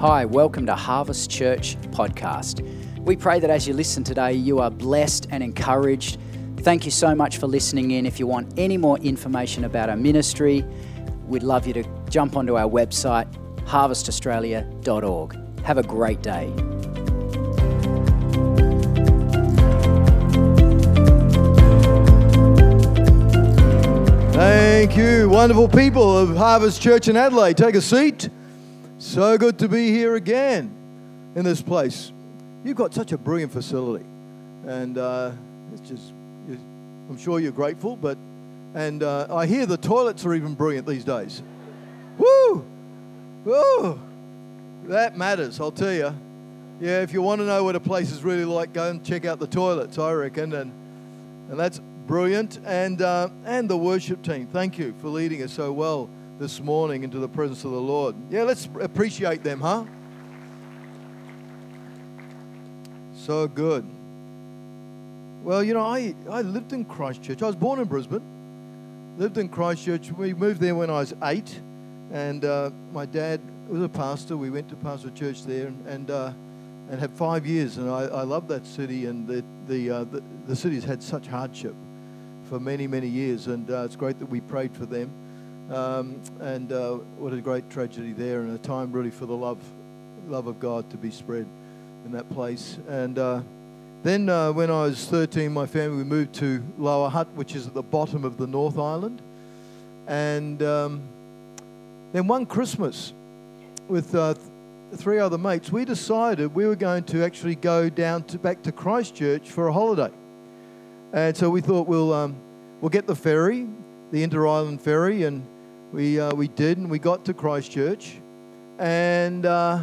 Hi, welcome to Harvest Church Podcast. We pray that as you listen today, you are blessed and encouraged. Thank you so much for listening in. If you want any more information about our ministry, we'd love you to jump onto our website, harvestaustralia.org. Have a great day. Thank you, wonderful people of Harvest Church in Adelaide. Take a seat. So good to be here again in this place. You've got such a brilliant facility, and uh, it's just, I'm sure you're grateful, but, and uh, I hear the toilets are even brilliant these days. Woo! Woo! That matters, I'll tell you. Yeah, if you want to know what a place is really like, go and check out the toilets, I reckon, and, and that's brilliant. And, uh, and the worship team, thank you for leading us so well this morning into the presence of the Lord. Yeah, let's appreciate them, huh? So good. Well, you know, I, I lived in Christchurch. I was born in Brisbane, lived in Christchurch. We moved there when I was eight, and uh, my dad was a pastor. We went to pastor church there and, and, uh, and had five years, and I, I love that city, and the, the, uh, the, the city's had such hardship for many, many years, and uh, it's great that we prayed for them. Um, and uh, what a great tragedy there, and a time really for the love, love of God to be spread in that place. And uh, then uh, when I was 13, my family we moved to Lower Hutt, which is at the bottom of the North Island. And um, then one Christmas, with uh, th- three other mates, we decided we were going to actually go down to back to Christchurch for a holiday. And so we thought we'll um, we'll get the ferry, the Inter Island ferry, and we, uh, we did, and we got to Christchurch, and uh,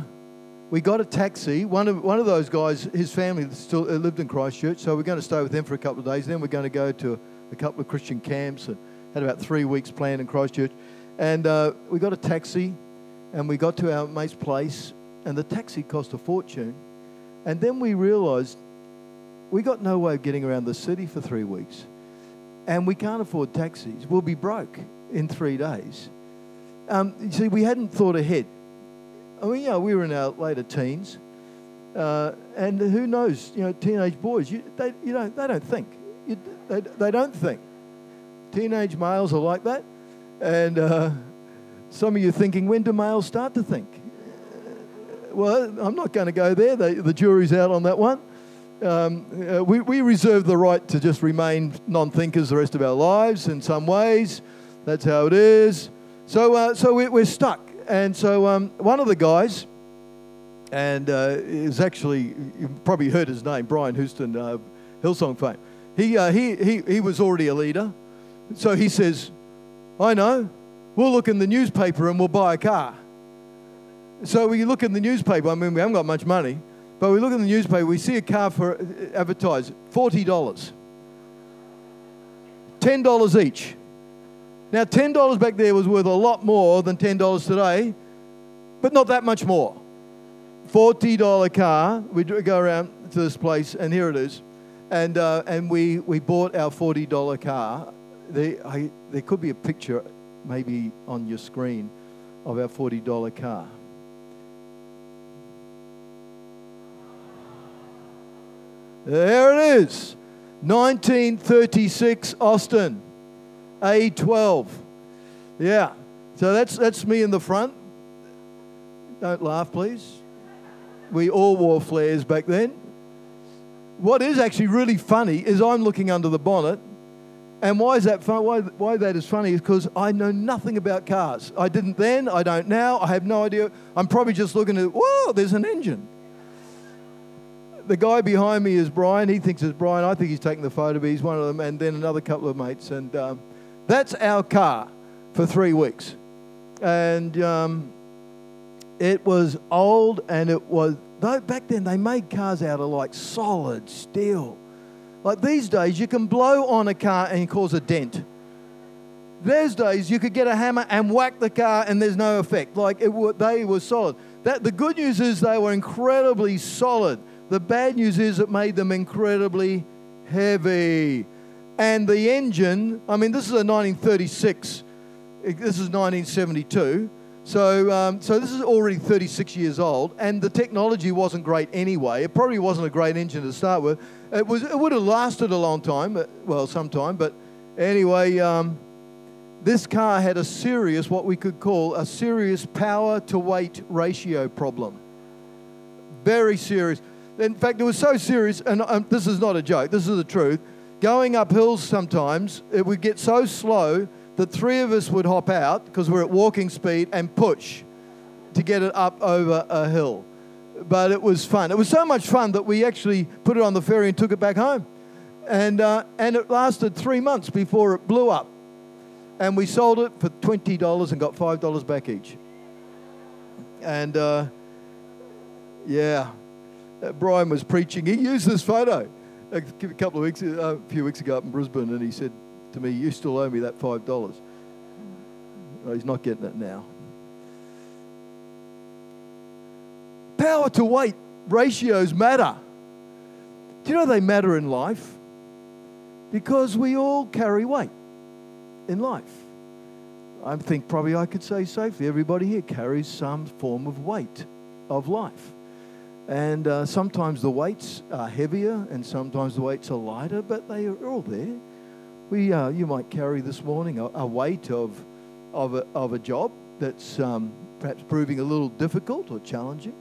we got a taxi. One of, one of those guys, his family still uh, lived in Christchurch, so we're going to stay with them for a couple of days. Then we're going to go to a couple of Christian camps, and had about three weeks planned in Christchurch. And uh, we got a taxi, and we got to our mate's place, and the taxi cost a fortune. And then we realised we got no way of getting around the city for three weeks, and we can't afford taxis. We'll be broke in three days. Um, you see, we hadn't thought ahead. I mean, yeah, we were in our later teens, uh, and who knows? You know, teenage boys, you, they, you know, they don't think. You, they, they don't think. Teenage males are like that, and uh, some of you thinking, when do males start to think? Well, I'm not going to go there. The, the jury's out on that one. Um, uh, we, we reserve the right to just remain non thinkers the rest of our lives in some ways. That's how it is. So, uh, so we, we're stuck. And so um, one of the guys, and uh, is actually, you've probably heard his name, Brian Houston, uh, Hillsong fame. He, uh, he, he, he was already a leader. So he says, I know, we'll look in the newspaper and we'll buy a car. So we look in the newspaper, I mean, we haven't got much money, but we look in the newspaper, we see a car for uh, advertised, $40. $10 each. Now, $10 back there was worth a lot more than $10 today, but not that much more. $40 car, we go around to this place, and here it is. And, uh, and we, we bought our $40 car. There, I, there could be a picture, maybe on your screen, of our $40 car. There it is 1936 Austin. A12. Yeah. So that's, that's me in the front. Don't laugh, please. We all wore flares back then. What is actually really funny is I'm looking under the bonnet. And why is that fun? Why, why that is funny is because I know nothing about cars. I didn't then, I don't now, I have no idea. I'm probably just looking at, whoa, there's an engine. The guy behind me is Brian. He thinks it's Brian. I think he's taking the photo, but he's one of them. And then another couple of mates. And um, that's our car for three weeks. And um, it was old and it was, back then they made cars out of like solid steel. Like these days, you can blow on a car and cause a dent. Those days, you could get a hammer and whack the car and there's no effect. Like it, they were solid. That, the good news is they were incredibly solid. The bad news is it made them incredibly heavy. And the engine, I mean, this is a 1936, this is 1972. So, um, so this is already 36 years old, and the technology wasn't great anyway. It probably wasn't a great engine to start with. It was. It would have lasted a long time, well, some time. But anyway, um, this car had a serious, what we could call a serious power to weight ratio problem. Very serious. In fact, it was so serious, and um, this is not a joke. This is the truth. Going up hills sometimes, it would get so slow that three of us would hop out because we're at walking speed and push to get it up over a hill. But it was fun. It was so much fun that we actually put it on the ferry and took it back home. And, uh, and it lasted three months before it blew up. And we sold it for $20 and got $5 back each. And uh, yeah, Brian was preaching. He used this photo a couple of weeks, a few weeks ago up in Brisbane, and he said, to me, You still owe me that $5. Well, he's not getting it now. Power to weight ratios matter. Do you know they matter in life? Because we all carry weight in life. I think probably I could say safely everybody here carries some form of weight of life. And uh, sometimes the weights are heavier and sometimes the weights are lighter, but they are all there. We, uh, you might carry this morning a, a weight of, of, a, of a job that's um, perhaps proving a little difficult or challenging.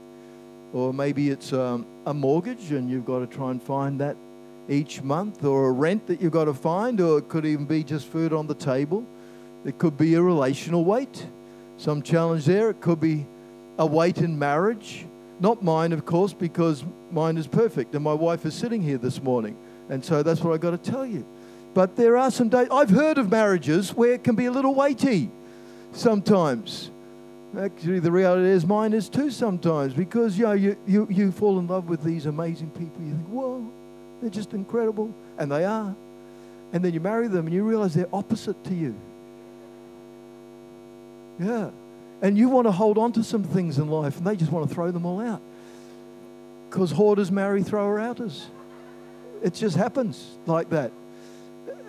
Or maybe it's um, a mortgage and you've got to try and find that each month, or a rent that you've got to find, or it could even be just food on the table. It could be a relational weight, some challenge there. It could be a weight in marriage. Not mine, of course, because mine is perfect, and my wife is sitting here this morning. And so that's what I've got to tell you. But there are some days, I've heard of marriages where it can be a little weighty sometimes. Actually, the reality is mine is too sometimes because you, know, you, you, you fall in love with these amazing people. You think, whoa, they're just incredible. And they are. And then you marry them and you realize they're opposite to you. Yeah. And you want to hold on to some things in life and they just want to throw them all out. Because hoarders marry thrower outers. It just happens like that.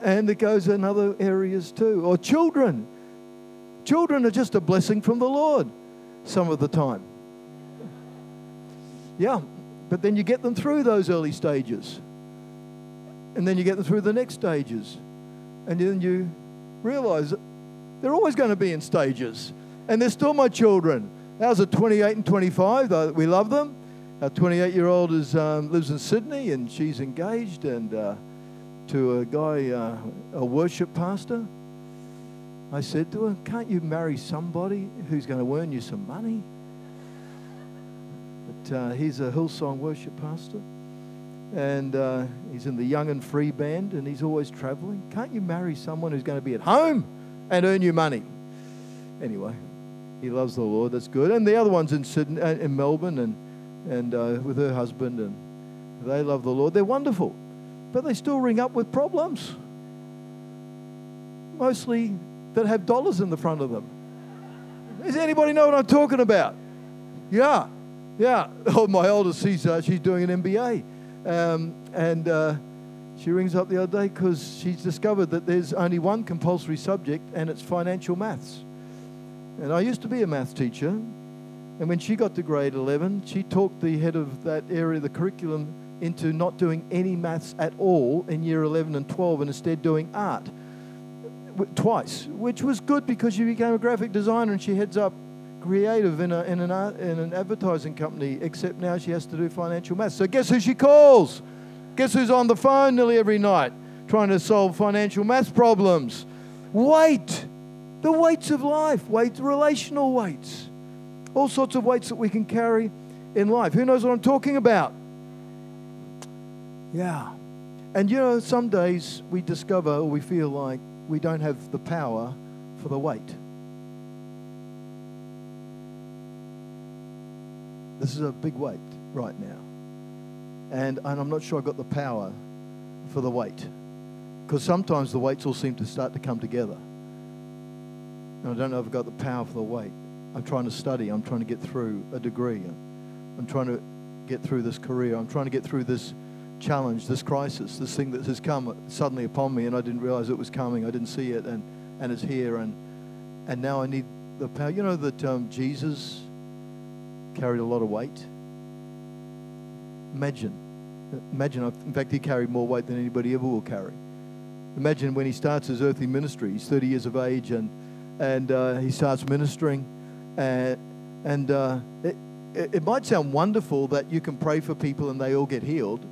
And it goes in other areas too. Or children. Children are just a blessing from the Lord some of the time. Yeah, but then you get them through those early stages. And then you get them through the next stages. And then you realize they're always going to be in stages. And they're still my children. Ours are 28 and 25. We love them. Our 28 year old is, um, lives in Sydney and she's engaged. And uh, to a guy, uh, a worship pastor. I said to her, Can't you marry somebody who's going to earn you some money? But uh, he's a Hillsong worship pastor. And uh, he's in the Young and Free band and he's always traveling. Can't you marry someone who's going to be at home and earn you money? Anyway, he loves the Lord. That's good. And the other one's in Sydney, uh, in Melbourne, and and uh, with her husband, and they love the Lord. They're wonderful but they still ring up with problems. Mostly that have dollars in the front of them. Does anybody know what I'm talking about? Yeah, yeah. Oh, my oldest, she's, uh, she's doing an MBA. Um, and uh, she rings up the other day because she's discovered that there's only one compulsory subject, and it's financial maths. And I used to be a maths teacher. And when she got to grade 11, she talked the head of that area, of the curriculum, into not doing any maths at all in year 11 and 12 and instead doing art twice, which was good because she became a graphic designer and she heads up creative in, a, in, an, art, in an advertising company, except now she has to do financial maths. So guess who she calls? Guess who's on the phone nearly every night trying to solve financial maths problems? Weight. The weights of life, weight, relational weights. All sorts of weights that we can carry in life. Who knows what I'm talking about? Yeah. And you know, some days we discover or we feel like we don't have the power for the weight. This is a big weight right now. And, and I'm not sure I've got the power for the weight. Because sometimes the weights all seem to start to come together. And I don't know if I've got the power for the weight. I'm trying to study. I'm trying to get through a degree. I'm trying to get through this career. I'm trying to get through this challenge, this crisis, this thing that has come suddenly upon me and I didn't realize it was coming. I didn't see it and, and it's here. And, and now I need the power. You know that um, Jesus carried a lot of weight. Imagine, imagine. In fact, he carried more weight than anybody ever will carry. Imagine when he starts his earthly ministry. He's 30 years of age, and and uh, he starts ministering, and and uh, it, it might sound wonderful that you can pray for people and they all get healed,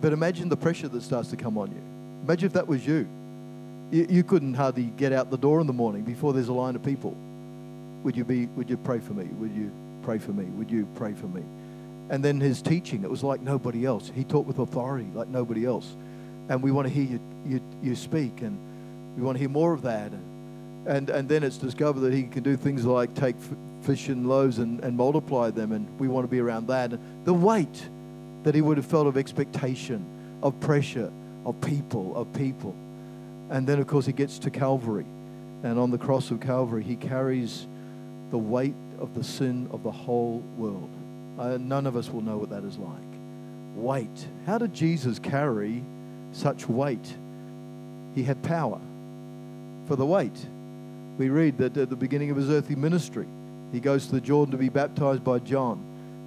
but imagine the pressure that starts to come on you. Imagine if that was you. You, you couldn't hardly get out the door in the morning before there's a line of people. Would you be? Would you pray for me? Would you pray for me? Would you pray for me? And then his teaching, it was like nobody else. He taught with authority like nobody else. And we want to hear you, you, you speak, and we want to hear more of that. And, and, and then it's discovered that he can do things like take fish and loaves and, and multiply them, and we want to be around that. The weight that he would have felt of expectation, of pressure, of people, of people. And then, of course, he gets to Calvary. And on the cross of Calvary, he carries the weight of the sin of the whole world. Uh, none of us will know what that is like. Weight. How did Jesus carry such weight? He had power for the weight. We read that at the beginning of his earthly ministry, he goes to the Jordan to be baptized by John.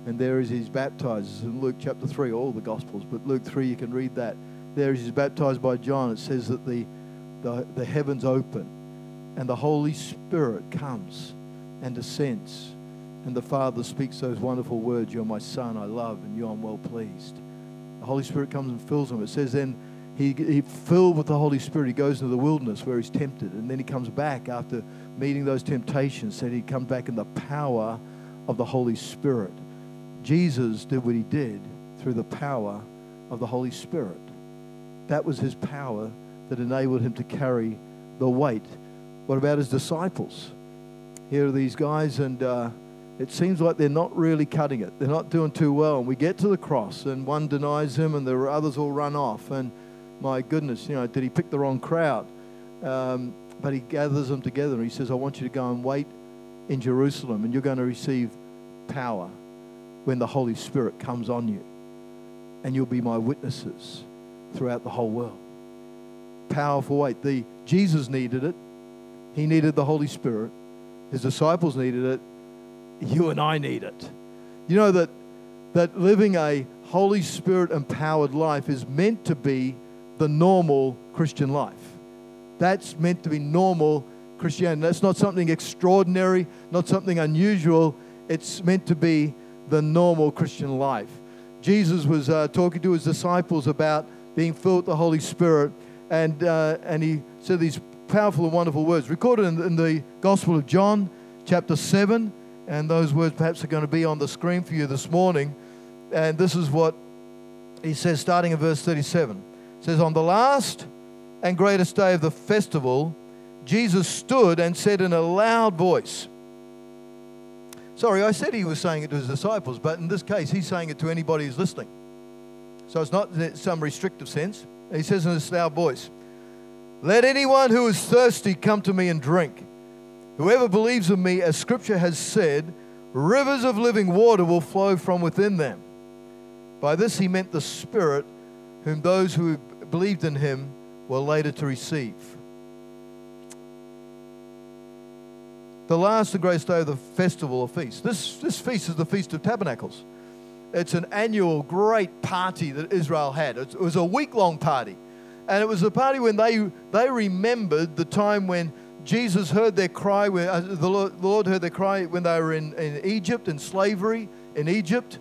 And there is he's baptized. in Luke chapter 3, all the Gospels, but Luke 3, you can read that. There he's baptized by John. It says that the, the, the heavens open and the Holy Spirit comes and descends. And the Father speaks those wonderful words You're my Son, I love, and you I'm well pleased. The Holy Spirit comes and fills him. It says then he, he filled with the Holy Spirit, he goes into the wilderness where he's tempted. And then he comes back after meeting those temptations, said he comes back in the power of the Holy Spirit. Jesus did what he did through the power of the Holy Spirit. That was his power that enabled him to carry the weight. What about his disciples? Here are these guys, and uh, it seems like they're not really cutting it. They're not doing too well. And we get to the cross, and one denies him, and the others all run off. And my goodness, you know, did he pick the wrong crowd? Um, but he gathers them together, and he says, I want you to go and wait in Jerusalem, and you're going to receive power when the Holy Spirit comes on you. And you'll be my witnesses throughout the whole world. Powerful wait. The Jesus needed it. He needed the Holy Spirit. His disciples needed it. You and I need it. You know that that living a Holy Spirit empowered life is meant to be the normal Christian life. That's meant to be normal Christianity. That's not something extraordinary, not something unusual. It's meant to be the normal Christian life. Jesus was uh, talking to his disciples about being filled with the Holy Spirit, and, uh, and he said these powerful and wonderful words, recorded in, in the Gospel of John, chapter 7, and those words perhaps are going to be on the screen for you this morning. And this is what he says, starting in verse 37. It says, On the last and greatest day of the festival, Jesus stood and said in a loud voice, Sorry, I said he was saying it to his disciples, but in this case, he's saying it to anybody who's listening. So it's not some restrictive sense. He says in this loud voice, Let anyone who is thirsty come to me and drink. Whoever believes in me, as scripture has said, rivers of living water will flow from within them. By this he meant the Spirit, whom those who believed in him were later to receive. the last and greatest day of the festival or feast. This, this feast is the Feast of Tabernacles. It's an annual great party that Israel had. It was a week long party. And it was a party when they, they remembered the time when Jesus heard their cry, when, uh, the, Lord, Lord, heard their cry when they were in, in Egypt, in slavery in Egypt,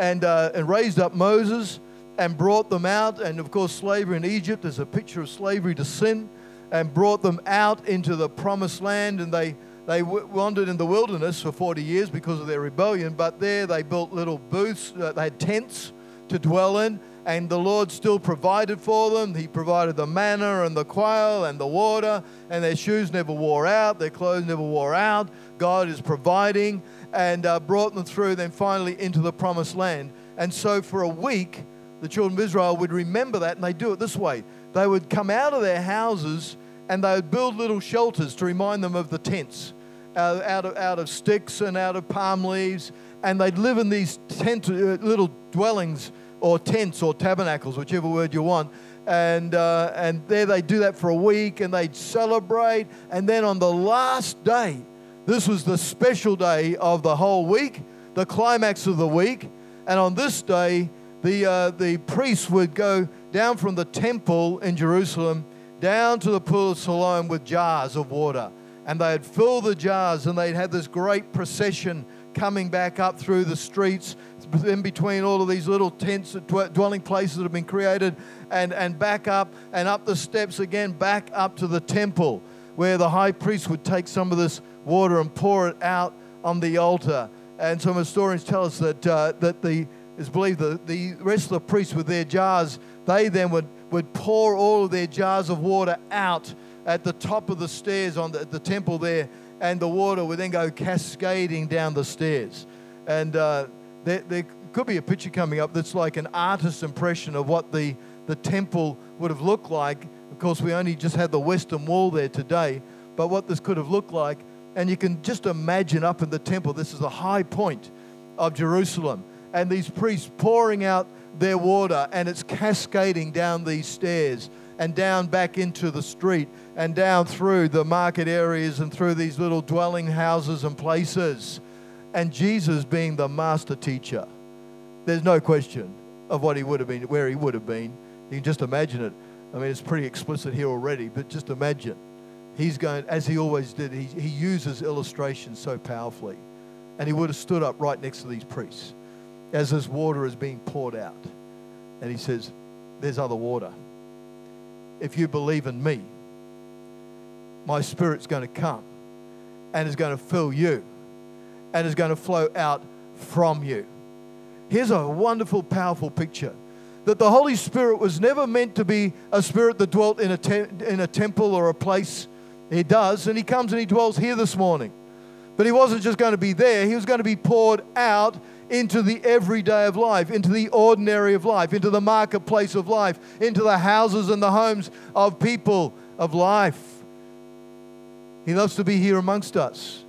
and, uh, and raised up Moses and brought them out. And of course, slavery in Egypt is a picture of slavery to sin, and brought them out into the promised land. And they, they wandered in the wilderness for 40 years because of their rebellion, but there they built little booths, uh, they had tents to dwell in, and the Lord still provided for them. He provided the manna and the quail and the water, and their shoes never wore out, their clothes never wore out. God is providing and uh, brought them through, then finally into the promised land. And so for a week, the children of Israel would remember that, and they do it this way. They would come out of their houses and they would build little shelters to remind them of the tents out, out, of, out of sticks and out of palm leaves. And they'd live in these tent, uh, little dwellings or tents or tabernacles, whichever word you want. And, uh, and there they do that for a week and they'd celebrate. And then on the last day, This was the special day of the whole week, the climax of the week. And on this day, the, uh, the priests would go down from the temple in Jerusalem down to the pool of Siloam with jars of water. And they'd fill the jars and they'd have this great procession coming back up through the streets in between all of these little tents, dwelling places that have been created, and, and back up and up the steps again, back up to the temple where the high priest would take some of this water and pour it out on the altar. And some historians tell us that, uh, that the, it's believed that the rest of the priests with their jars, they then would, would pour all of their jars of water out at the top of the stairs on the, the temple there, and the water would then go cascading down the stairs. And uh, there, there could be a picture coming up that's like an artist's impression of what the, the temple would have looked like. Of course, we only just had the western wall there today, but what this could have looked like. And you can just imagine up in the temple, this is the high point of Jerusalem, and these priests pouring out their water, and it's cascading down these stairs and down back into the street and down through the market areas and through these little dwelling houses and places. And Jesus being the master teacher, there's no question of what he would have been, where he would have been. You can just imagine it. I mean, it's pretty explicit here already, but just imagine. He's going, as he always did, he, he uses illustrations so powerfully. And he would have stood up right next to these priests as this water is being poured out. And he says, There's other water if you believe in me, my spirit's going to come and is going to fill you and is going to flow out from you. Here's a wonderful, powerful picture that the Holy Spirit was never meant to be a spirit that dwelt in a, te- in a temple or a place. He does, and he comes and he dwells here this morning. But he wasn't just going to be there, he was going to be poured out into the everyday of life, into the ordinary of life, into the marketplace of life, into the houses and the homes of people of life. He loves to be here amongst us,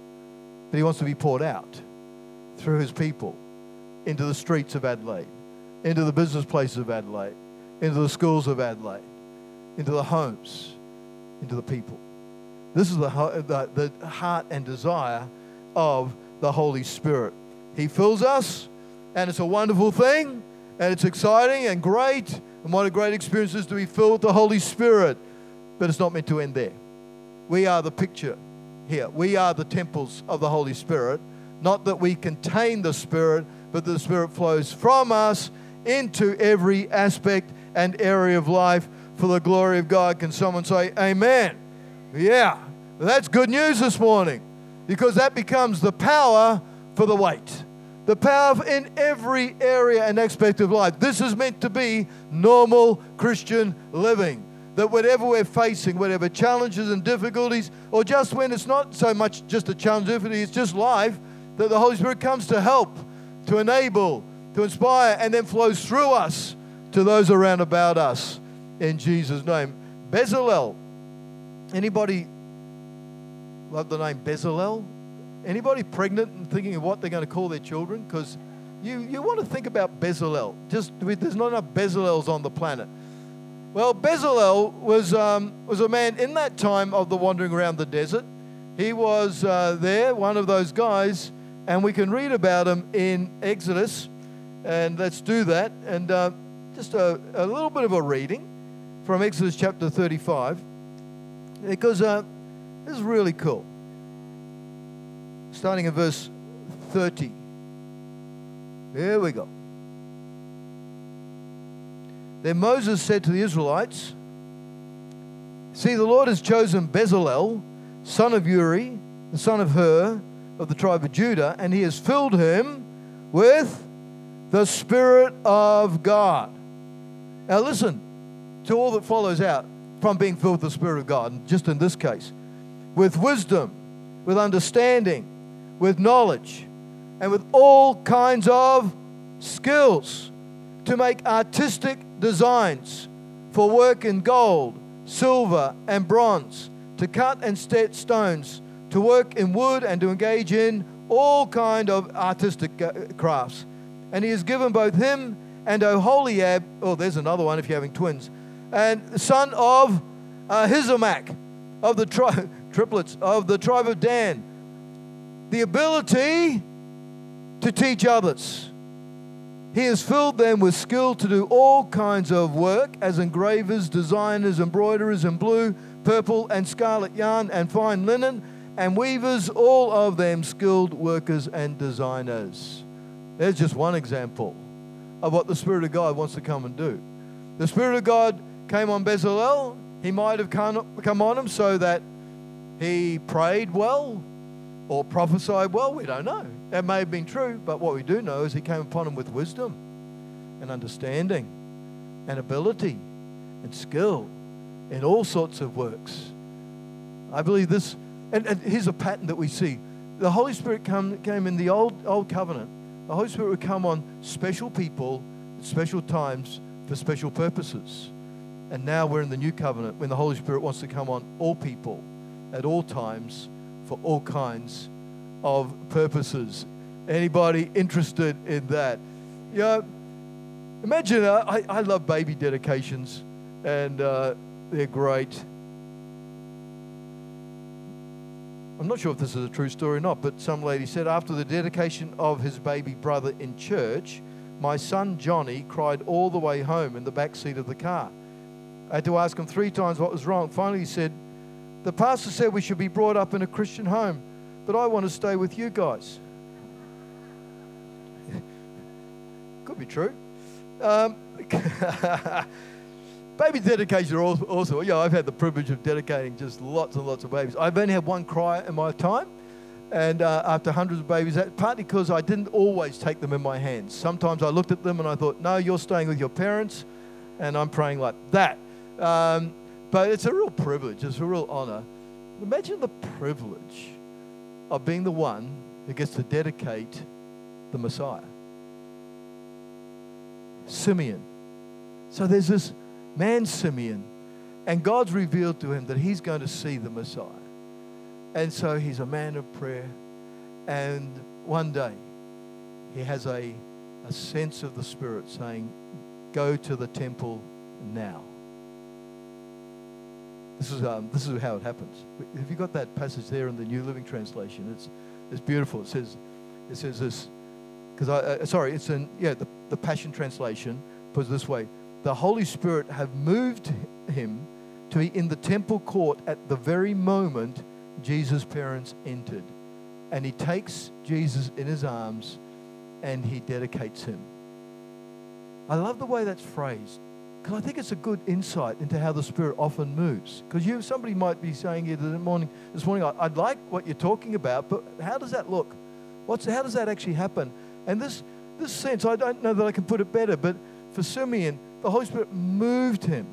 but he wants to be poured out through his people into the streets of Adelaide, into the business places of Adelaide, into the schools of Adelaide, into the homes, into the people. This is the, the, the heart and desire of the Holy Spirit. He fills us, and it's a wonderful thing, and it's exciting and great. And what a great experience is to be filled with the Holy Spirit. But it's not meant to end there. We are the picture here. We are the temples of the Holy Spirit. Not that we contain the Spirit, but the Spirit flows from us into every aspect and area of life for the glory of God. Can someone say, Amen? Yeah. That's good news this morning because that becomes the power for the weight. The power in every area and aspect of life. This is meant to be normal Christian living. That whatever we're facing, whatever challenges and difficulties, or just when it's not so much just a challenge, it's just life, that the Holy Spirit comes to help, to enable, to inspire, and then flows through us to those around about us in Jesus' name. Bezalel. Anybody love the name Bezalel? Anybody pregnant and thinking of what they're going to call their children? Because you, you want to think about Bezalel. Just there's not enough Bezalels on the planet. Well, Bezalel was um, was a man in that time of the wandering around the desert. He was uh, there, one of those guys, and we can read about him in Exodus. And let's do that. And uh, just a, a little bit of a reading from Exodus chapter 35, because uh, this is really cool starting in verse 30. There we go. Then Moses said to the Israelites, See, the Lord has chosen Bezalel, son of Uri, the son of Hur, of the tribe of Judah, and he has filled him with the Spirit of God. Now, listen to all that follows out from being filled with the Spirit of God, just in this case, with wisdom, with understanding with knowledge and with all kinds of skills to make artistic designs for work in gold, silver, and bronze, to cut and set stones, to work in wood, and to engage in all kind of artistic uh, crafts. And he has given both him and Oholiab, oh, there's another one if you're having twins, and son of uh, of the tri- triplets of the tribe of Dan, the ability to teach others. He has filled them with skill to do all kinds of work as engravers, designers, embroiderers in blue, purple, and scarlet yarn and fine linen, and weavers, all of them skilled workers and designers. There's just one example of what the Spirit of God wants to come and do. The Spirit of God came on Bezalel. He might have come on him so that he prayed well or prophesied well. We don't know. That may have been true, but what we do know is he came upon him with wisdom and understanding and ability and skill in all sorts of works. I believe this, and, and here's a pattern that we see. The Holy Spirit come, came in the old, old covenant. The Holy Spirit would come on special people at special times for special purposes. And now we're in the new covenant when the Holy Spirit wants to come on all people at all times for all kinds of purposes. Anybody interested in that? You know, imagine, uh, I, I love baby dedications, and uh, they're great. I'm not sure if this is a true story or not, but some lady said after the dedication of his baby brother in church, my son Johnny cried all the way home in the back seat of the car. I had to ask him three times what was wrong. Finally, he said, The pastor said we should be brought up in a Christian home, but I want to stay with you guys. Could be true. Um, baby dedication are also, yeah, I've had the privilege of dedicating just lots and lots of babies. I've only had one cry in my time, and uh, after hundreds of babies, that, partly because I didn't always take them in my hands. Sometimes I looked at them and I thought, no, you're staying with your parents, and I'm praying like that. Um, but it's a real privilege, it's a real honor. Imagine the privilege of being the one who gets to dedicate the Messiah. Simeon. So there's this man, Simeon, and God's revealed to him that he's going to see the Messiah. And so he's a man of prayer. And one day he has a, a sense of the Spirit saying, Go to the temple now. This is, um, this is how it happens. Have you got that passage there in the New Living Translation? It's, it's beautiful. It says, it says this, because I, uh, sorry, it's in, yeah, the, the Passion Translation puts it this way The Holy Spirit have moved him to be in the temple court at the very moment Jesus' parents entered. And he takes Jesus in his arms and he dedicates him. I love the way that's phrased because I think it's a good insight into how the Spirit often moves. Because you, somebody might be saying here this morning, this morning, I'd like what you're talking about, but how does that look? What's, how does that actually happen? And this, this sense, I don't know that I can put it better, but for Simeon, the Holy Spirit moved him.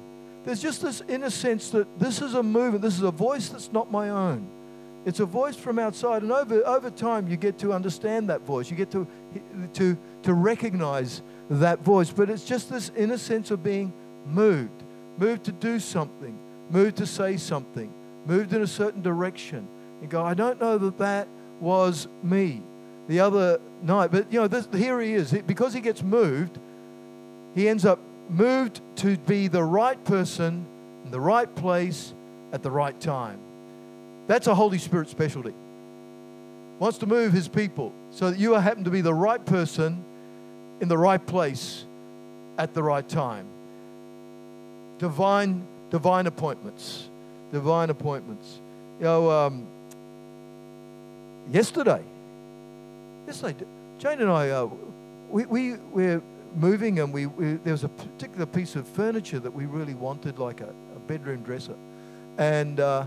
There's just this inner sense that this is a movement, this is a voice that's not my own. It's a voice from outside, and over, over time, you get to understand that voice. You get to, to, to recognize that voice. But it's just this inner sense of being moved, moved to do something, moved to say something, moved in a certain direction. You go, I don't know that that was me the other night. But, you know, this, here he is. Because he gets moved, he ends up moved to be the right person in the right place at the right time. That's a Holy Spirit specialty. Wants to move his people so that you happen to be the right person in the right place at the right time. Divine, divine appointments. Divine appointments. You know, um, yesterday, yesterday, Jane and I, uh, we, we, we're moving and we, we, there was a particular piece of furniture that we really wanted, like a, a bedroom dresser. And, uh,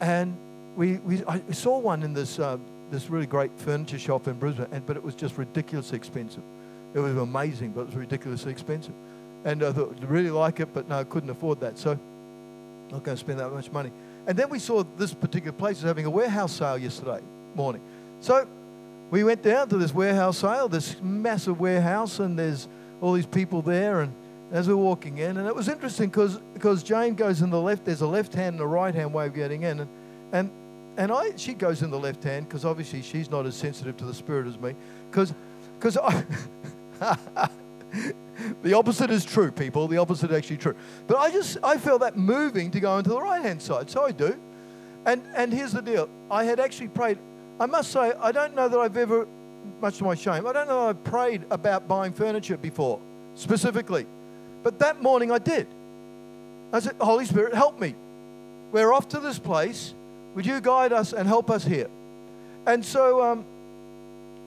and we, we, I saw one in this, uh, this really great furniture shop in Brisbane, and, but it was just ridiculously expensive. It was amazing, but it was ridiculously expensive. And uh, I thought, really like it, but no, I couldn't afford that. So I'm not going to spend that much money. And then we saw this particular place was having a warehouse sale yesterday morning. So we went down to this warehouse sale, this massive warehouse, and there's all these people there. And as we're walking in, and it was interesting because Jane goes in the left, there's a left hand and a right hand way of getting in. And, and, and I, she goes in the left hand because obviously she's not as sensitive to the Spirit as me. Because I. the opposite is true, people. The opposite is actually true. But I just I felt that moving to go into the right hand side, so I do. And and here's the deal. I had actually prayed I must say, I don't know that I've ever, much to my shame, I don't know I've prayed about buying furniture before, specifically. But that morning I did. I said, Holy Spirit, help me. We're off to this place. Would you guide us and help us here? And so, um,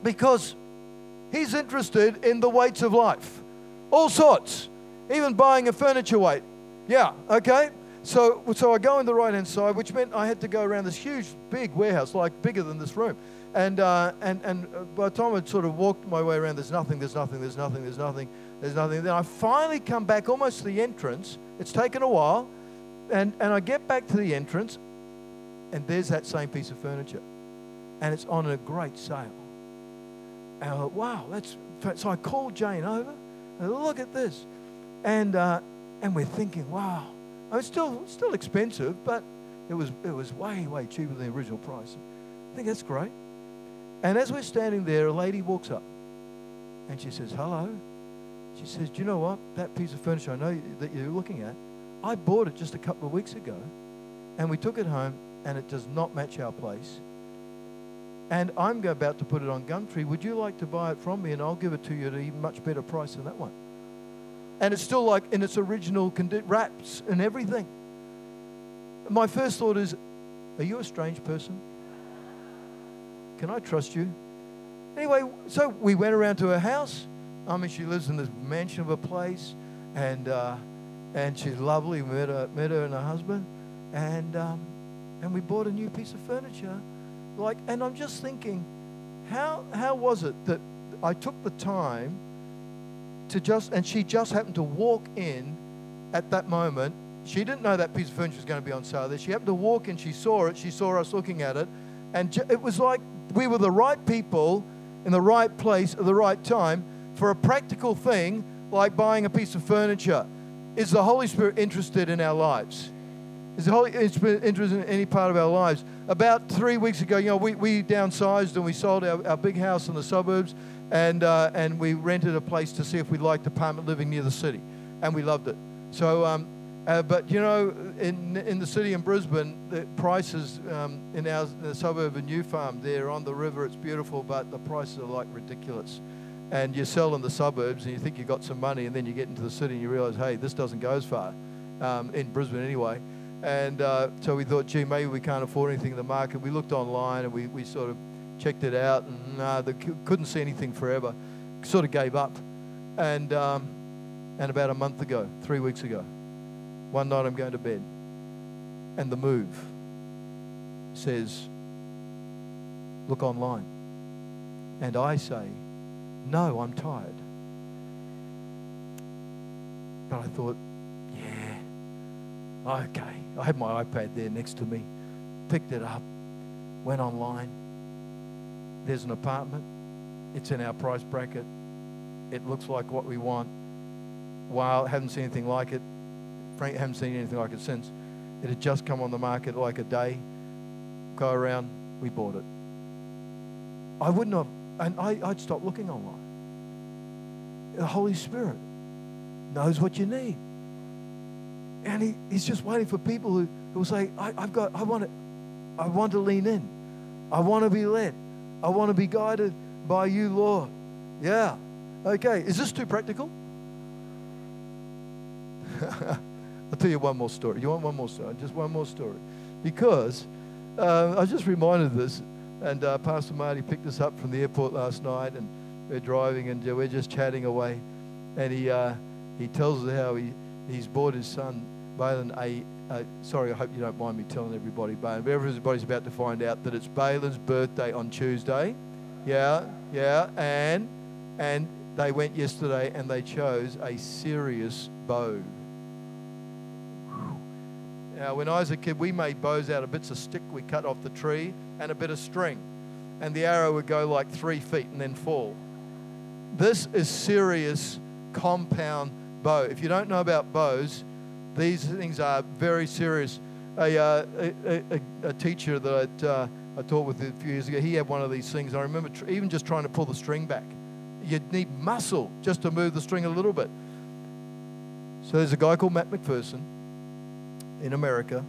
because he's interested in the weights of life, all sorts, even buying a furniture weight. Yeah, okay. So, so I go in the right hand side, which meant I had to go around this huge, big warehouse, like bigger than this room. And, uh, and, and by the time I'd sort of walked my way around, there's nothing, there's nothing, there's nothing, there's nothing, there's nothing. Then I finally come back almost to the entrance. It's taken a while. And, and I get back to the entrance, and there's that same piece of furniture. And it's on a great sale. And wow, that's. So I called Jane over, and look at this. And, uh, and we're thinking, wow, I mean, still, still expensive, but it was, it was way, way cheaper than the original price. I think that's great. And as we're standing there, a lady walks up and she says, Hello. She says, Do you know what? That piece of furniture I know that you're looking at, I bought it just a couple of weeks ago and we took it home and it does not match our place. And I'm about to put it on Gumtree. Would you like to buy it from me and I'll give it to you at a much better price than that one? And it's still like in its original condi- wraps and everything. My first thought is, Are you a strange person? Can I trust you? Anyway, so we went around to her house. I mean, she lives in this mansion of a place, and uh, and she's lovely. We met her, met her and her husband, and um, and we bought a new piece of furniture. Like, and I'm just thinking, how how was it that I took the time to just, and she just happened to walk in at that moment. She didn't know that piece of furniture was going to be on sale there. She happened to walk in. She saw it. She saw us looking at it, and it was like we were the right people in the right place at the right time for a practical thing like buying a piece of furniture. Is the Holy Spirit interested in our lives? Is the Holy Spirit interested in any part of our lives? About three weeks ago, you know, we, we downsized and we sold our, our big house in the suburbs and, uh, and we rented a place to see if we liked apartment living near the city. And we loved it. So, um, uh, but you know, in, in the city in Brisbane, the prices um, in our in the suburb of New Farm, there on the river, it's beautiful, but the prices are like ridiculous. And you sell in the suburbs and you think you've got some money, and then you get into the city and you realize, hey, this doesn't go as far, um, in Brisbane anyway. And uh, so we thought, gee, maybe we can't afford anything in the market. We looked online and we, we sort of checked it out, and they couldn't see anything forever. Sort of gave up. And, um, and about a month ago, three weeks ago, one night I'm going to bed, and the move says, Look online. And I say, No, I'm tired. But I thought, Yeah, okay. I had my iPad there next to me, picked it up, went online. There's an apartment, it's in our price bracket, it looks like what we want. Wow, haven't seen anything like it. Frank, haven't seen anything like it since. It had just come on the market like a day. Go around, we bought it. I wouldn't have, and I, I'd stop looking online. The Holy Spirit knows what you need. And he, he's just waiting for people who, who will say, I, have got, I want to, I want to lean in. I want to be led. I want to be guided by you, Lord. Yeah. Okay. Is this too practical? I'll tell you one more story. You want one more story? Just one more story. Because uh, I was just reminded of this, and uh, Pastor Marty picked us up from the airport last night, and we're driving, and we're just chatting away. And he, uh, he tells us how he, he's bought his son, Balin, a, a, sorry, I hope you don't mind me telling everybody, Balin, but everybody's about to find out that it's Balin's birthday on Tuesday. Yeah, yeah, and, and they went yesterday and they chose a serious bow now, when I was a kid, we made bows out of bits of stick we cut off the tree and a bit of string. And the arrow would go like three feet and then fall. This is serious compound bow. If you don't know about bows, these things are very serious. A, uh, a, a, a, teacher that uh, I taught with a few years ago, he had one of these things. I remember tr- even just trying to pull the string back. You'd need muscle just to move the string a little bit. So there's a guy called Matt McPherson in America,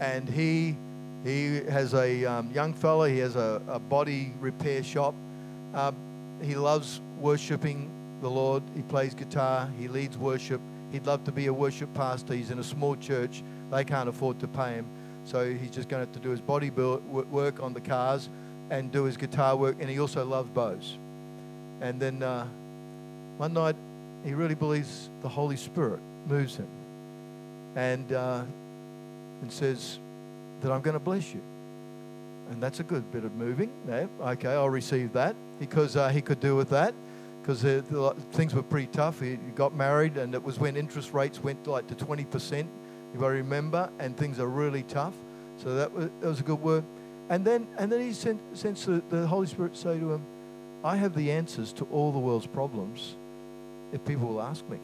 and he He has a um, young fella, he has a, a body repair shop. Um, he loves worshiping the Lord. He plays guitar, he leads worship. He'd love to be a worship pastor. He's in a small church, they can't afford to pay him. So he's just going to have to do his body work on the cars and do his guitar work. And he also loves bows. And then uh, one night, he really believes the Holy Spirit moves him and, uh, and says that I'm going to bless you. And that's a good bit of moving. Yeah, okay, I'll receive that because uh, he could do with that because things were pretty tough. He got married, and it was when interest rates went like to 20%, if I remember, and things are really tough. So that was, that was a good word. And then, and then he sent, sensed the, the Holy Spirit say to him, I have the answers to all the world's problems if people will ask me.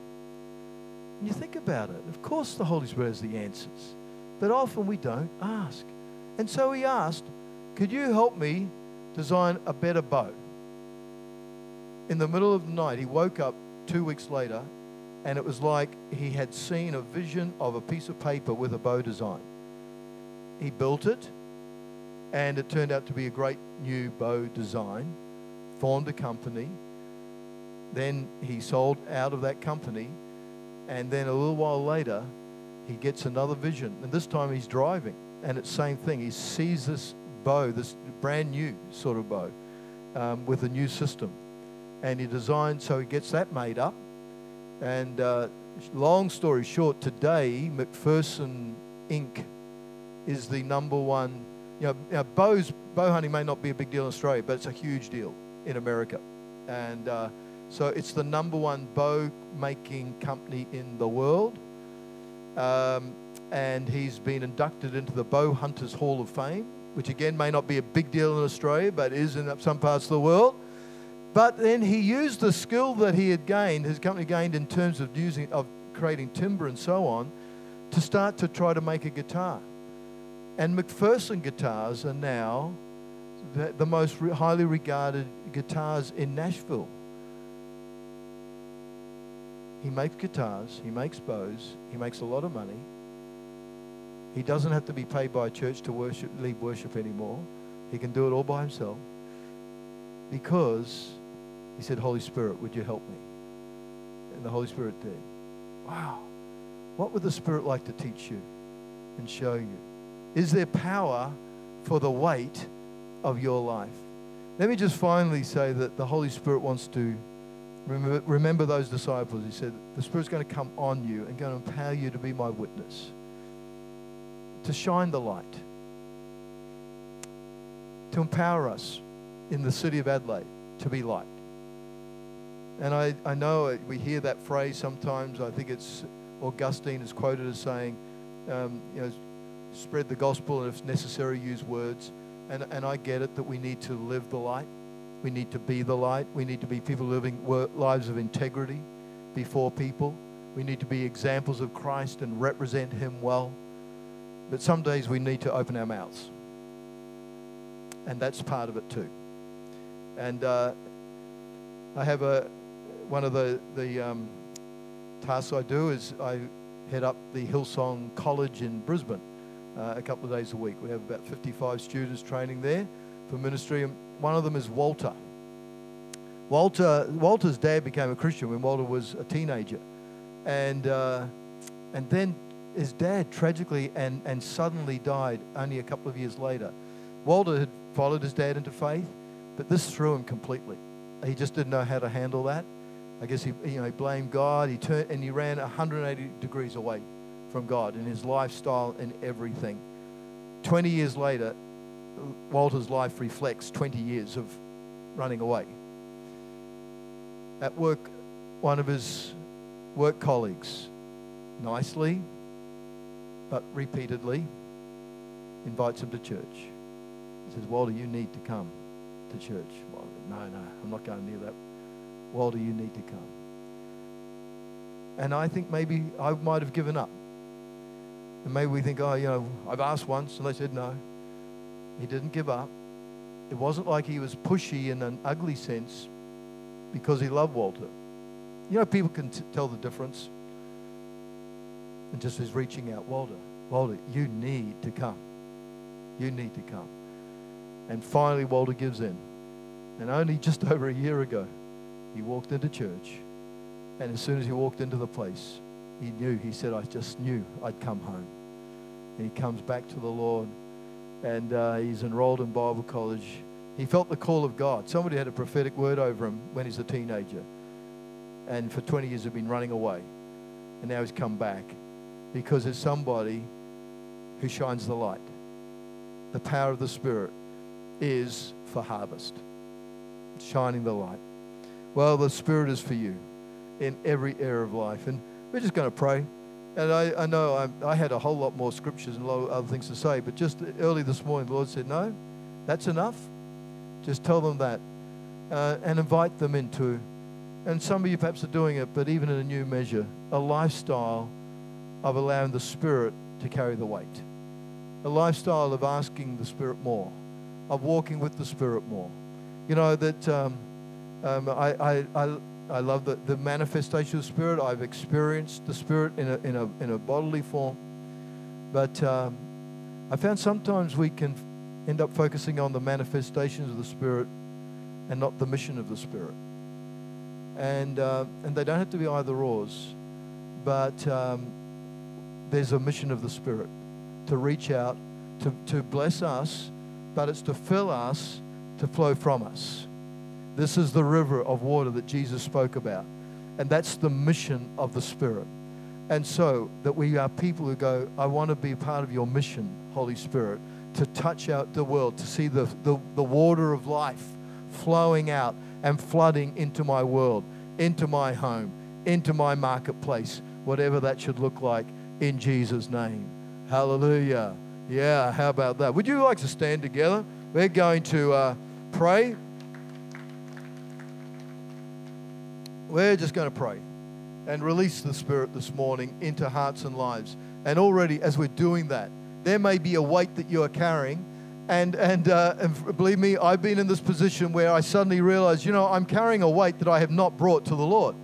And you think about it. Of course, the Holy Spirit has the answers, but often we don't ask. And so he asked, Could you help me design a better bow? In the middle of the night, he woke up two weeks later, and it was like he had seen a vision of a piece of paper with a bow design. He built it, and it turned out to be a great new bow design, formed a company. Then he sold out of that company and then a little while later, he gets another vision. And this time he's driving. And it's the same thing. He sees this bow, this brand new sort of bow, um, with a new system. And he designs, so he gets that made up. And uh, long story short, today, McPherson Inc. is the number one. You know, know, bows, bow hunting may not be a big deal in Australia, but it's a huge deal in America. And uh, so it's the number one bow making company in the world. Um, and he's been inducted into the Bow Hunters Hall of Fame, which again may not be a big deal in Australia, but is in some parts of the world. But then he used the skill that he had gained, his company gained in terms of using of creating timber and so on, to start to try to make a guitar. And McPherson guitars are now the, the most highly regarded guitars in Nashville. He makes guitars, he makes bows, he makes a lot of money. He doesn't have to be paid by a church to worship, lead worship anymore. He can do it all by himself because he said, Holy Spirit, would you help me? And the Holy Spirit did. Wow. What would the Spirit like to teach you and show you? Is there power for the weight of your life? Let me just finally say that the Holy Spirit wants to Remember, remember those disciples. He said, The Spirit's going to come on you and going to empower you to be my witness, to shine the light, to empower us in the city of Adelaide to be light. And I, I know we hear that phrase sometimes. I think it's Augustine is quoted as saying, um, you know, spread the gospel and if necessary, use words. And, and I get it that we need to live the light. We need to be the light. We need to be people living lives of integrity before people. We need to be examples of Christ and represent Him well. But some days we need to open our mouths. And that's part of it too. And uh, I have a, one of the, the um, tasks I do is I head up the Hillsong College in Brisbane uh, a couple of days a week. We have about 55 students training there for ministry. And one of them is Walter. Walter Walter's dad became a Christian when Walter was a teenager, and uh, and then his dad tragically and, and suddenly died only a couple of years later. Walter had followed his dad into faith, but this threw him completely. He just didn't know how to handle that. I guess he, you know, he blamed God. He turned and he ran 180 degrees away from God in his lifestyle and everything. 20 years later, Walter's life reflects 20 years of running away. At work, one of his work colleagues, nicely but repeatedly, invites him to church. He says, Walter, you need to come to church. No, no, I'm not going near that. Walter, you need to come. And I think maybe I might have given up. And maybe we think, oh, you know, I've asked once and they said no. He didn't give up. It wasn't like he was pushy in an ugly sense because he loved Walter. You know, people can t- tell the difference. And just as reaching out, Walter, Walter, you need to come. You need to come. And finally, Walter gives in. And only just over a year ago, he walked into church. And as soon as he walked into the place, he knew, he said, I just knew I'd come home. And he comes back to the Lord and uh, he's enrolled in Bible college. He felt the call of God. Somebody had a prophetic word over him when he's a teenager. And for 20 years, he'd been running away. And now he's come back because there's somebody who shines the light. The power of the Spirit is for harvest, shining the light. Well, the Spirit is for you in every area of life. And we're just going to pray. And I, I know I, I, had a whole lot more scriptures and a lot of other things to say, but just early this morning, the Lord said, No, that's enough. Just tell them that uh, and invite them into, and some of you perhaps are doing it, but even in a new measure, a lifestyle of allowing the Spirit to carry the weight, a lifestyle of asking the Spirit more, of walking with the Spirit more. You know, that um, um, I, I, I I love the, the manifestation of the Spirit. I've experienced the Spirit in a, in a, in a bodily form. But um, I found sometimes we can end up focusing on the manifestations of the Spirit and not the mission of the Spirit. And, uh, and they don't have to be either ors, but um, there's a mission of the Spirit to reach out, to, to bless us, but it's to fill us, to flow from us. This is the river of water that Jesus spoke about. And that's the mission of the Spirit. And so that we are people who go, I want to be part of your mission, Holy Spirit, to touch out the world, to see the, the, the water of life flowing out and flooding into my world, into my home, into my marketplace, whatever that should look like in Jesus' name. Hallelujah. Yeah, how about that? Would you like to stand together? We're going to uh, pray. We're just going to pray and release the Spirit this morning into hearts and lives. And already, as we're doing that, there may be a weight that you are carrying. And, and, uh, and believe me, I've been in this position where I suddenly realize, you know, I'm carrying a weight that I have not brought to the Lord.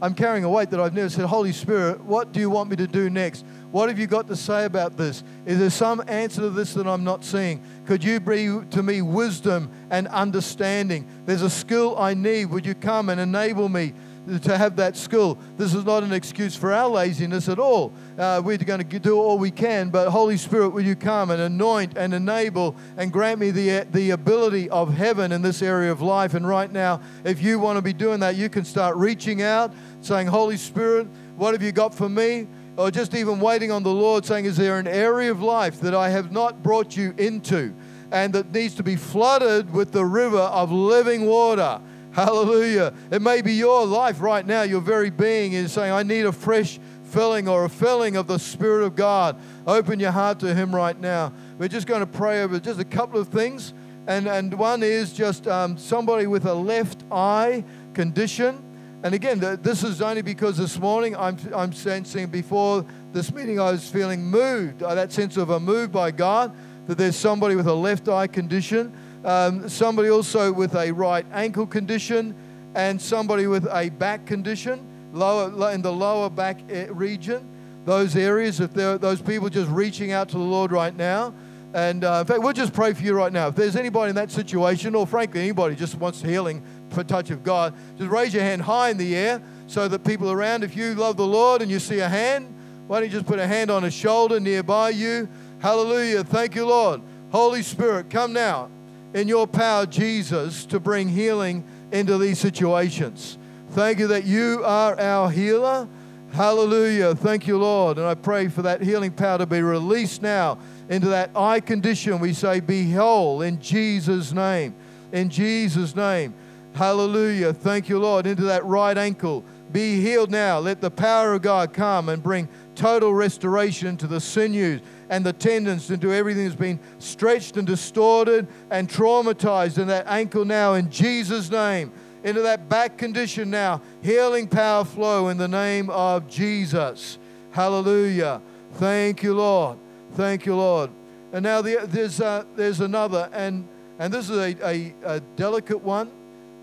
I'm carrying a weight that I've never said, Holy Spirit, what do you want me to do next? What have you got to say about this? Is there some answer to this that I'm not seeing? Could you bring to me wisdom and understanding? There's a skill I need. Would you come and enable me to have that skill. This is not an excuse for our laziness at all. Uh, we're going to do all we can, but Holy Spirit, will you come and anoint and enable and grant me the, the ability of heaven in this area of life? And right now, if you want to be doing that, you can start reaching out, saying, Holy Spirit, what have you got for me? Or just even waiting on the Lord, saying, Is there an area of life that I have not brought you into and that needs to be flooded with the river of living water? Hallelujah. It may be your life right now, your very being is saying, I need a fresh filling or a filling of the Spirit of God. Open your heart to Him right now. We're just going to pray over just a couple of things. And, and one is just um, somebody with a left eye condition. And again, this is only because this morning I'm, I'm sensing before this meeting I was feeling moved, uh, that sense of a move by God, that there's somebody with a left eye condition um, somebody also with a right ankle condition, and somebody with a back condition, lower in the lower back eh, region. Those areas, if there those people just reaching out to the Lord right now, and uh, in fact, we'll just pray for you right now. If there's anybody in that situation, or frankly anybody just wants healing for touch of God, just raise your hand high in the air so that people around, if you love the Lord and you see a hand, why don't you just put a hand on a shoulder nearby you? Hallelujah. Thank you, Lord. Holy Spirit, come now in your power, Jesus, to bring healing into these situations. Thank you that you are our healer. Hallelujah. Thank you, Lord. And I pray for that healing power to be released now into that eye condition. We say, Be whole in Jesus' name. In Jesus' name. Hallelujah. Thank you, Lord. Into that right ankle. Be healed now. Let the power of God come and bring total restoration to the sinews and the tendons into everything that's been stretched and distorted and traumatized in that ankle now in Jesus' name. Into that back condition now. Healing power flow in the name of Jesus. Hallelujah. Thank you, Lord. Thank you, Lord. And now the, there's, uh, there's another, and, and this is a, a, a delicate one,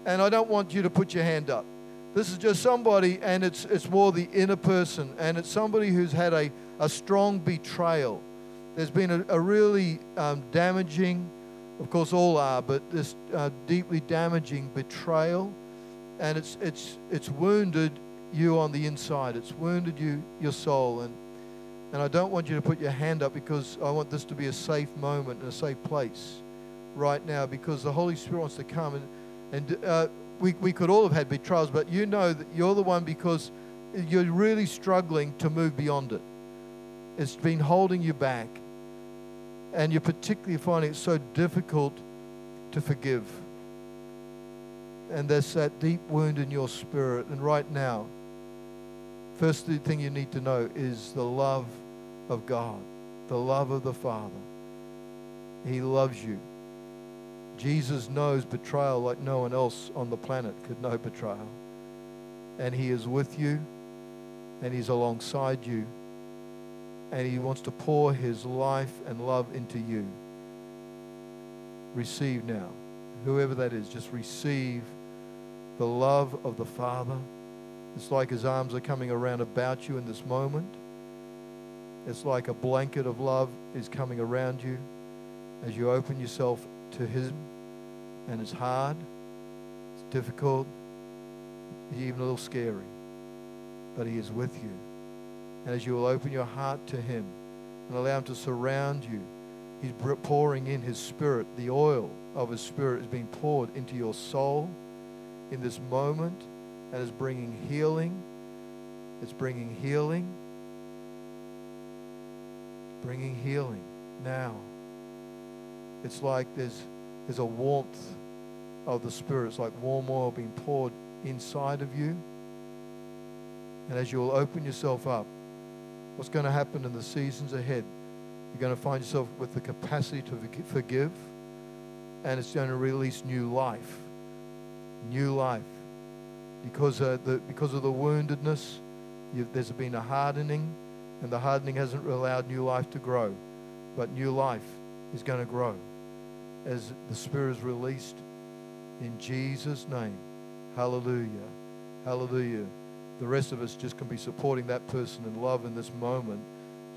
and I don't want you to put your hand up. This is just somebody, and it's, it's more the inner person, and it's somebody who's had a, a strong betrayal. There's been a, a really um, damaging, of course, all are, but this uh, deeply damaging betrayal, and it's it's it's wounded you on the inside. It's wounded you, your soul, and and I don't want you to put your hand up because I want this to be a safe moment and a safe place right now because the Holy Spirit wants to come and and uh, we we could all have had betrayals, but you know that you're the one because you're really struggling to move beyond it. It's been holding you back and you're particularly finding it so difficult to forgive. And there's that deep wound in your spirit. And right now, first thing you need to know is the love of God, the love of the Father. He loves you. Jesus knows betrayal like no one else on the planet could know betrayal. And He is with you, and He's alongside you and He wants to pour His life and love into you. Receive now. Whoever that is, just receive the love of the Father. It's like His arms are coming around about you in this moment. It's like a blanket of love is coming around you as you open yourself to Him. And it's hard, it's difficult, even a little scary. But He is with you. And as you will open your heart to Him and allow Him to surround you, He's pouring in His Spirit. The oil of His Spirit is being poured into your soul in this moment and is bringing healing. It's bringing healing. Bringing healing now. It's like there's, there's a warmth of the Spirit. It's like warm oil being poured inside of you. And as you'll open yourself up, what's going to happen in the seasons ahead. You're going to find yourself with the capacity to forgive, and it's going to release new life. New life. Because, uh, the, because of the woundedness, there's been a hardening, and the hardening hasn't allowed new life to grow. But new life is going to grow as the Spirit is released in Jesus' name. Hallelujah. Hallelujah the rest of us just can be supporting that person in love in this moment,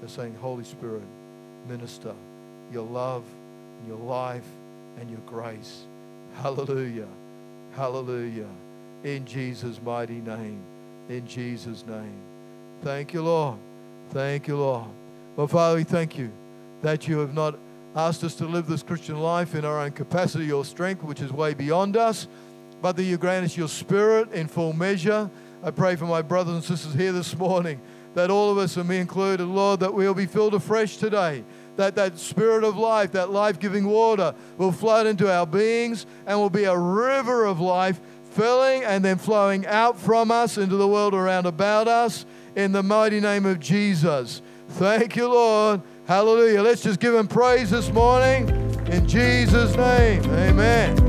just saying, Holy Spirit, minister your love, your life, and your grace. Hallelujah. Hallelujah. In Jesus' mighty name. In Jesus' name. Thank you, Lord. Thank you, Lord. Well, Father, we thank you that you have not asked us to live this Christian life in our own capacity or strength, which is way beyond us, but that you grant us your spirit in full measure I pray for my brothers and sisters here this morning that all of us, and me included, Lord, that we'll be filled afresh today. That that spirit of life, that life giving water, will flood into our beings and will be a river of life filling and then flowing out from us into the world around about us in the mighty name of Jesus. Thank you, Lord. Hallelujah. Let's just give him praise this morning in Jesus' name. Amen.